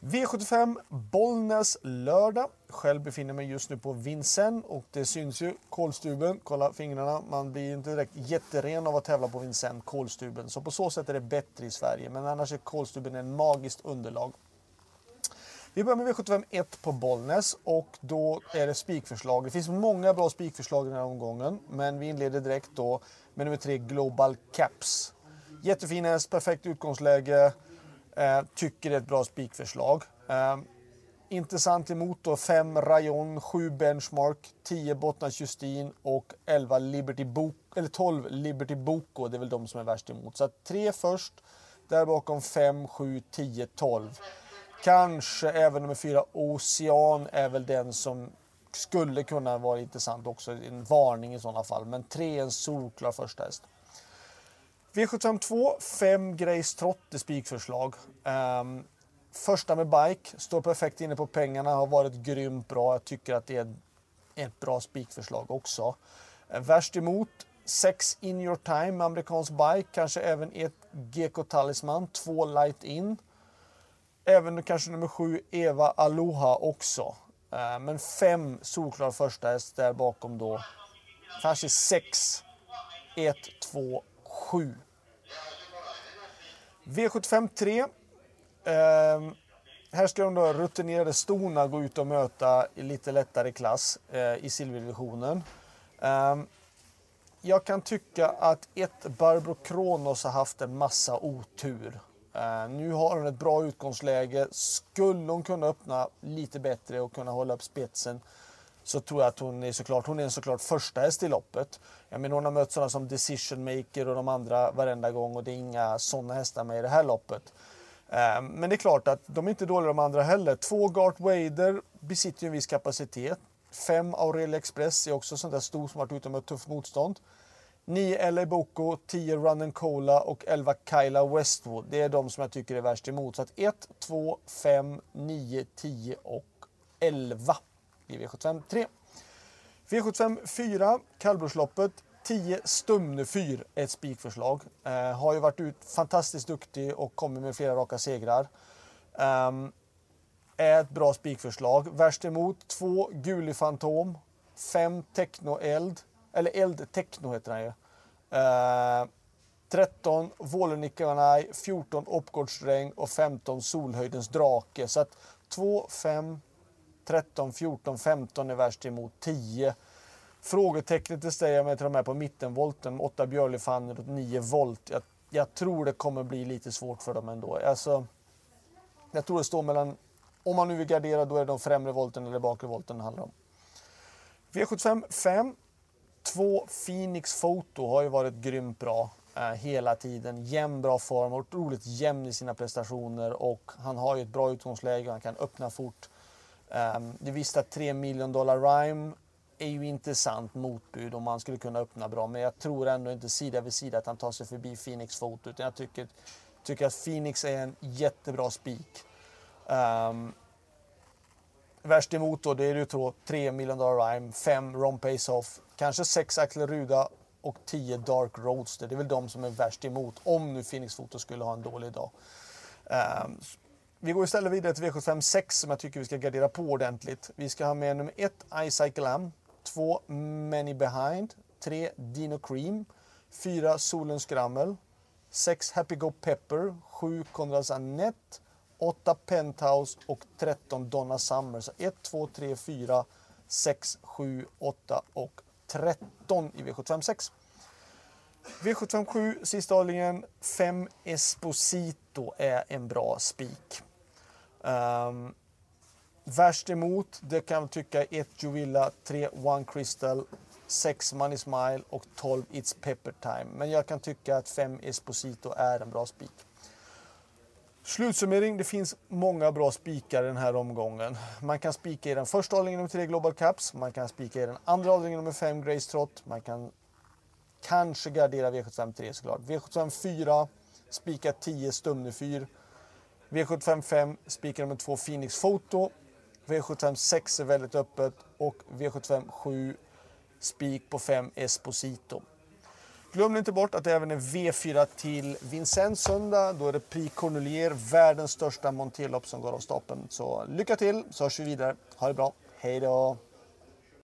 V75 Bollnäs lördag. Själv befinner mig just nu på Vincennes och det syns ju. Kolstuben, kolla fingrarna. Man blir inte direkt jätteren av att tävla på Vincennes, kolstuben. Så på så sätt är det bättre i Sverige. Men annars är kolstuben en magiskt underlag. Vi börjar med V75 1 på Bollnäs och då är det spikförslag. Det finns många bra spikförslag i den här omgången, men vi inleder direkt då med nummer 3 Global Caps. Jättefin häst, perfekt utgångsläge. Eh, tycker det är ett bra spikförslag. Eh, intressant emot då 5 Rayon, 7 Benchmark, 10 Bottnas Justin och 11 Liberty Boko, eller 12 Liberty Boko. Det är väl de som är värst emot. Så att 3 först, där bakom 5, 7, 10, 12. Kanske även nummer 4 Ocean är väl den som skulle kunna vara intressant också. En varning i sådana fall. Men 3 är en solklar första häst. V752, 5 Grace Trott i spikförslag. Um, första med bike, står perfekt inne på pengarna, har varit grymt bra. Jag tycker att det är ett bra spikförslag också. Uh, värst emot, 6 In Your Time, amerikansk bike, kanske även ett GK Talisman, 2 Light In. Även kanske nummer 7 Eva Aloha också. Uh, men 5 solklar första häst där bakom då. Kanske 6, 1, 2, 7. V75 3. Eh, här ska de då rutinerade stona gå ut och möta i lite lättare klass eh, i silverdivisionen. Eh, jag kan tycka att ett Barbro Kronos har haft en massa otur. Uh, nu har hon ett bra utgångsläge. Skulle hon kunna öppna lite bättre och kunna hålla upp spetsen så tror jag att hon är såklart, hon är såklart första häst i loppet. Jag menar hon har mött sådana som Decision Maker och de andra varenda gång och det är inga sådana hästar med i det här loppet. Ehm, men det är klart att de är inte dåliga de andra heller. Två Gart Wader besitter ju en viss kapacitet. Fem Aurelia Express är också sånt där stor som varit ute med tufft motstånd. 9 LA Boko, 10 Run and Cola och 11 Kyla Westwood. Det är de som jag tycker är värst emot. Så att 1, 2, 5, 9, 10 och 11 i V75 3. V75 4, kallblodsloppet. 10 Stumne 4 är ett spikförslag. Eh, har ju varit ut fantastiskt duktig och kommit med flera raka segrar. Eh, är ett bra spikförslag. Värst emot 2 Guli Fantom, 5 Techno Eld, eller Eld Techno heter han ju. Eh, 13 Vålenickanaj, 14 Oppgårdsdräng och 15 Solhöjdens drake. Så att 2, 5, 13, 14, 15 är värst emot 10. Frågetecknet det ställer jag mig till de här på mittenvolten. 8 Björlifanner och 9 volt. Jag, jag, tror det kommer bli lite svårt för dem ändå. Alltså, jag tror det står mellan, om man nu vill gardera, då är det de främre volten eller bakre volten det handlar om. V75 5. 2 Phoenix Photo har ju varit grymt bra eh, hela tiden. Jämn bra form, otroligt jämn i sina prestationer och han har ju ett bra utgångsläge, han kan öppna fort. Um, du visste att 3 miljoner dollar rhyme är ju intressant motbud om man skulle kunna öppna bra. Men jag tror ändå inte sida vid sida att han tar sig förbi Phoenix fot. Utan jag tycker, tycker att Phoenix är en jättebra spik. Um, värst emot då, det är ju då 3 miljoner dollar rhyme, 5 Ron Paceoff, kanske 6 Axel Ruda och 10 Dark Roadster. Det är väl de som är värst emot om nu Phoenix Foto skulle ha en dålig dag. Um, vi går istället vidare till V75 6 som jag tycker vi ska gardera på ordentligt. Vi ska ha med nummer 1 iCycle Am, 2 Many Behind, 3 Dino Cream, 4 Solens Skrammel, 6 Happy Go Pepper, 7 Konrads Annette, 8 Penthouse och 13 Donna Summer. Så 1, 2, 3, 4, 6, 7, 8 och 13 i V75 6. V757, sista avdelningen, 5 Esposito är en bra spik. Um, värst emot, det kan jag tycka, 1 Juvilla, 3 One Crystal, 6 Money Smile och 12 It's Pepper Time. Men jag kan tycka att 5 Esposito är en bra spik. Slutsummering, det finns många bra spikar i den här omgången. Man kan spika i den första avdelningen nummer 3 Global Caps, man kan spika i den andra avdelningen nummer 5 Grace Trot, man kan kanske gardera V75 3 såklart. V75 4, spika 10 Stumnefyr. V755 spikar nummer 2 Phoenix Photo. V756 är väldigt öppet och V757 spik på 5 Esposito. Glöm inte bort att det även är V4 till Vincennes söndag. Då är det Prix Cornelier, världens största monterlopp som går av stapeln. Så lycka till så hörs vi vidare. Ha det bra. Hej då!